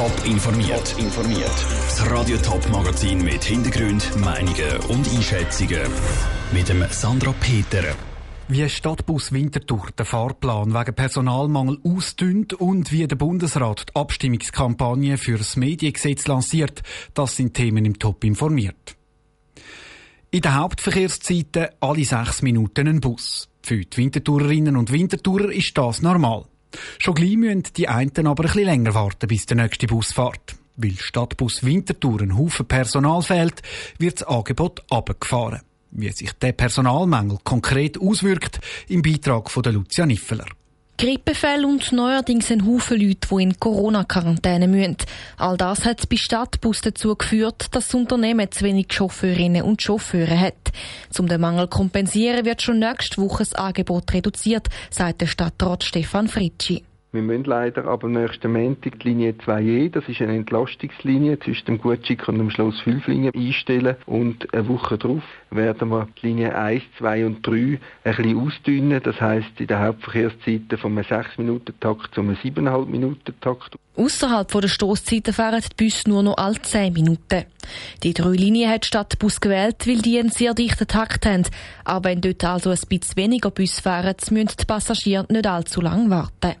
Top informiert. informiert. Das Radio Top Magazin mit Hintergrund, Meinungen und Einschätzungen mit dem Sandra Peter. Wie Stadtbus Winterthur den Fahrplan wegen Personalmangel ausdünnt und wie der Bundesrat die Abstimmungskampagne für das Mediengesetz lanciert, das sind Themen im Top informiert. In den Hauptverkehrszeiten alle sechs Minuten ein Bus. Für die Wintertourerinnen und Wintertourer ist das normal. Schon gleich müssen die einen aber ein bisschen länger warten, bis der nächste Bus fährt. Weil Stadtbus Winterthur ein Haufen Personal fehlt, wird das Angebot abgefahren. Wie sich der Personalmangel konkret auswirkt, im Beitrag von Lucia Niffeler. Grippefälle und neuerdings ein Haufen Leute, die in Corona-Quarantäne müssen. All das hat bei Stadtbus dazu geführt, dass das Unternehmen zu wenig Chauffeurinnen und Chauffeure hat. Um den Mangel zu kompensieren, wird schon nächste Woche das Angebot reduziert, sagt der Stadtrat Stefan Fritschi. Wir müssen leider aber nächsten Montag die Linie 2e, das ist eine Entlastungslinie zwischen dem Gutschick und dem Schloss Fünflingen einstellen und eine Woche darauf werden wir die Linie 1, 2 und 3 ein bisschen ausdünnen, das heisst in der Hauptverkehrszeiten vom 6-Minuten-Takt zum 7,5-Minuten-Takt. Außerhalb der Stoßzeiten fahren die Busse nur noch alle 10 Minuten. Die drei Linien hat die Stadtbus gewählt, weil die einen sehr dichten Takt haben. Aber wenn dort also ein bisschen weniger Bus fahren, müssen die Passagiere nicht allzu lange warten.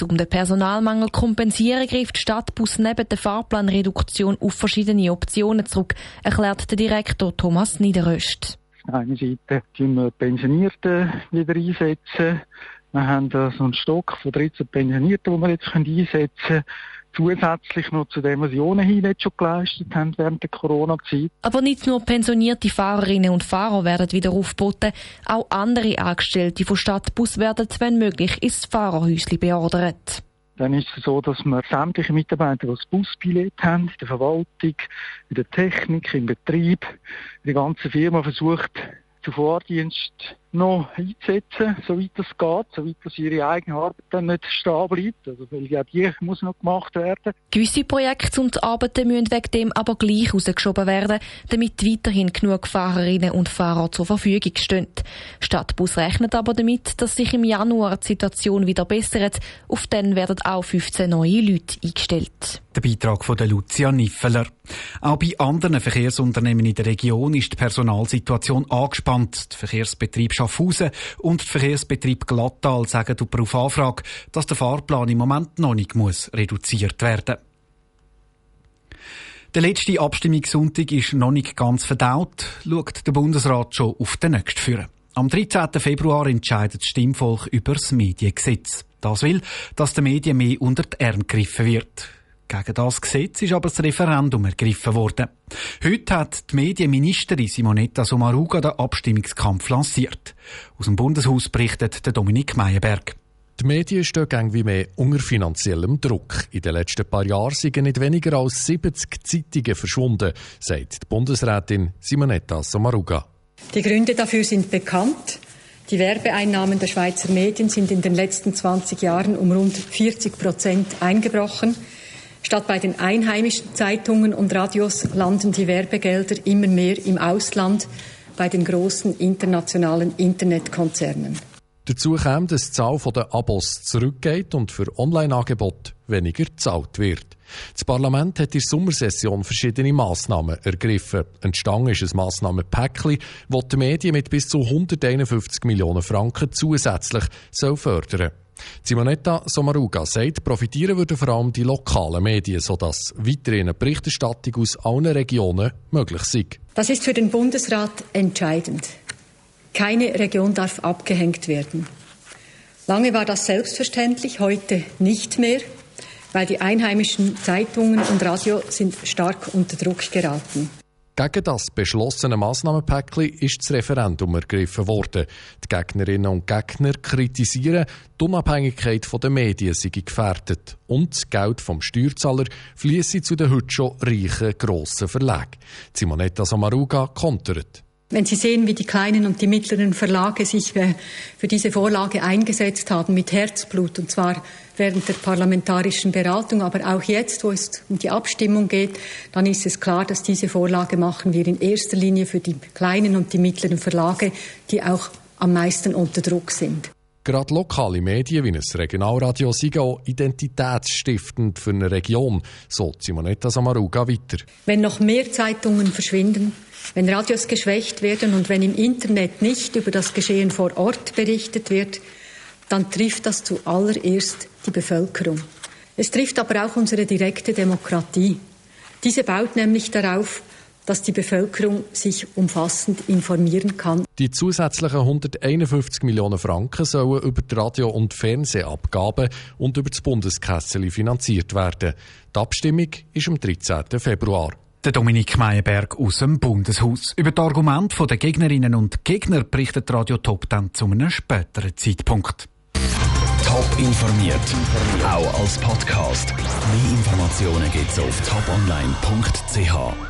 Um den Personalmangel zu kompensieren, greift die Stadtbus neben der Fahrplanreduktion auf verschiedene Optionen zurück, erklärt der Direktor Thomas Niederröst. Auf der einen Seite tun wir Pensionierten wieder einsetzen. Wir haben so einen Stock von 13 Pensionierten, den wir jetzt einsetzen können zusätzlich noch zu dem, was sie ohnehin nicht schon geleistet haben während der Corona-Zeit. Aber nicht nur pensionierte Fahrerinnen und Fahrer werden wieder aufgeboten, auch andere Angestellte von Stadtbus werden, wenn möglich, ins Fahrerhäuschen beordert. Dann ist es so, dass wir sämtliche Mitarbeiter, die das Busbillett haben, in der Verwaltung, in der Technik, im Betrieb, die ganze Firma versucht, zu Vordienst noch einzusetzen, soweit das geht, soweit das ihre eigene Arbeit dann nicht stehen bleibt. Also, weil ja die muss noch gemacht werden. Gewisse Projekte und Arbeiten müssen wegen dem aber gleich rausgeschoben werden, damit weiterhin genug Fahrerinnen und Fahrer zur Verfügung stehen. Stadtbus rechnet aber damit, dass sich im Januar die Situation wieder bessert. Auf dann werden auch 15 neue Leute eingestellt. Der Beitrag von der Lucia Niffeler. Auch bei anderen Verkehrsunternehmen in der Region ist die Personalsituation angespannt. Der Verkehrsbetrieb Schaffhausen und der Verkehrsbetrieb Glattal sagen auf Anfrage, dass der Fahrplan im Moment noch nicht muss reduziert werden der letzte Abstimmungssonntag ist noch nicht ganz verdaut, schaut der Bundesrat schon auf den nächsten führen. Am 13. Februar entscheidet das Stimmvolk über das Mediengesetz. Das will, dass der Medien mehr unter die Ärmel gegriffen wird. Gegen das Gesetz ist aber das Referendum ergriffen worden. Heute hat die Medienministerin Simonetta Sommaruga den Abstimmungskampf lanciert. Aus dem Bundeshaus berichtet der Dominik Meyerberg. Die Medien stehen wie mehr unter finanziellem Druck. In den letzten paar Jahren sind nicht weniger als 70 Zeitungen verschwunden, sagt die Bundesrätin Simonetta Sommaruga. Die Gründe dafür sind bekannt. Die Werbeeinnahmen der Schweizer Medien sind in den letzten 20 Jahren um rund 40 Prozent eingebrochen. Statt bei den einheimischen Zeitungen und Radios landen die Werbegelder immer mehr im Ausland bei den großen internationalen Internetkonzernen. Dazu kommt, dass die Zahl der Abos zurückgeht und für Online-Angebote weniger gezahlt wird. Das Parlament hat in der Sommersession verschiedene Massnahmen ergriffen. Entstanden ist ein Massnahmenpäckchen, das die Medien mit bis zu 151 Millionen Franken zusätzlich fördern soll. Simonetta Sommaruga sagt, profitieren würden vor allem die lokalen Medien, sodass weiterhin eine Berichterstattung aus allen Regionen möglich sei. Das ist für den Bundesrat entscheidend. Keine Region darf abgehängt werden. Lange war das selbstverständlich, heute nicht mehr, weil die einheimischen Zeitungen und Radio sind stark unter Druck geraten. Gegen das beschlossene Massnahmenpäckchen ist das Referendum ergriffen worden. Die Gegnerinnen und Gegner kritisieren, die Unabhängigkeit der Medien sei gefährdet und das Geld vom Steuerzahler fließe zu den heute schon reichen grossen Verlagen. Simonetta Samaruga kontert. Wenn Sie sehen, wie die kleinen und die mittleren Verlage sich äh, für diese Vorlage eingesetzt haben, mit Herzblut, und zwar während der parlamentarischen Beratung, aber auch jetzt, wo es um die Abstimmung geht, dann ist es klar, dass diese Vorlage machen wir in erster Linie für die kleinen und die mittleren Verlage, die auch am meisten unter Druck sind. Gerade lokale Medien wie ein Regionalradio sind auch identitätsstiftend für eine Region, so Simonetta Samaruga weiter. Wenn noch mehr Zeitungen verschwinden, wenn Radios geschwächt werden und wenn im Internet nicht über das Geschehen vor Ort berichtet wird, dann trifft das zuallererst die Bevölkerung. Es trifft aber auch unsere direkte Demokratie. Diese baut nämlich darauf, dass die Bevölkerung sich umfassend informieren kann. Die zusätzlichen 151 Millionen Franken sollen über die Radio- und Fernsehabgaben und über das Bundeskessel finanziert werden. Die Abstimmung ist am 13. Februar. Der Dominik Meyerberg aus dem Bundeshaus. Über das Argument der Gegnerinnen und Gegner berichtet Radio Top dann zu einem späteren Zeitpunkt. Top informiert, auch als Podcast. Mehr Informationen gibt's auf toponline.ch.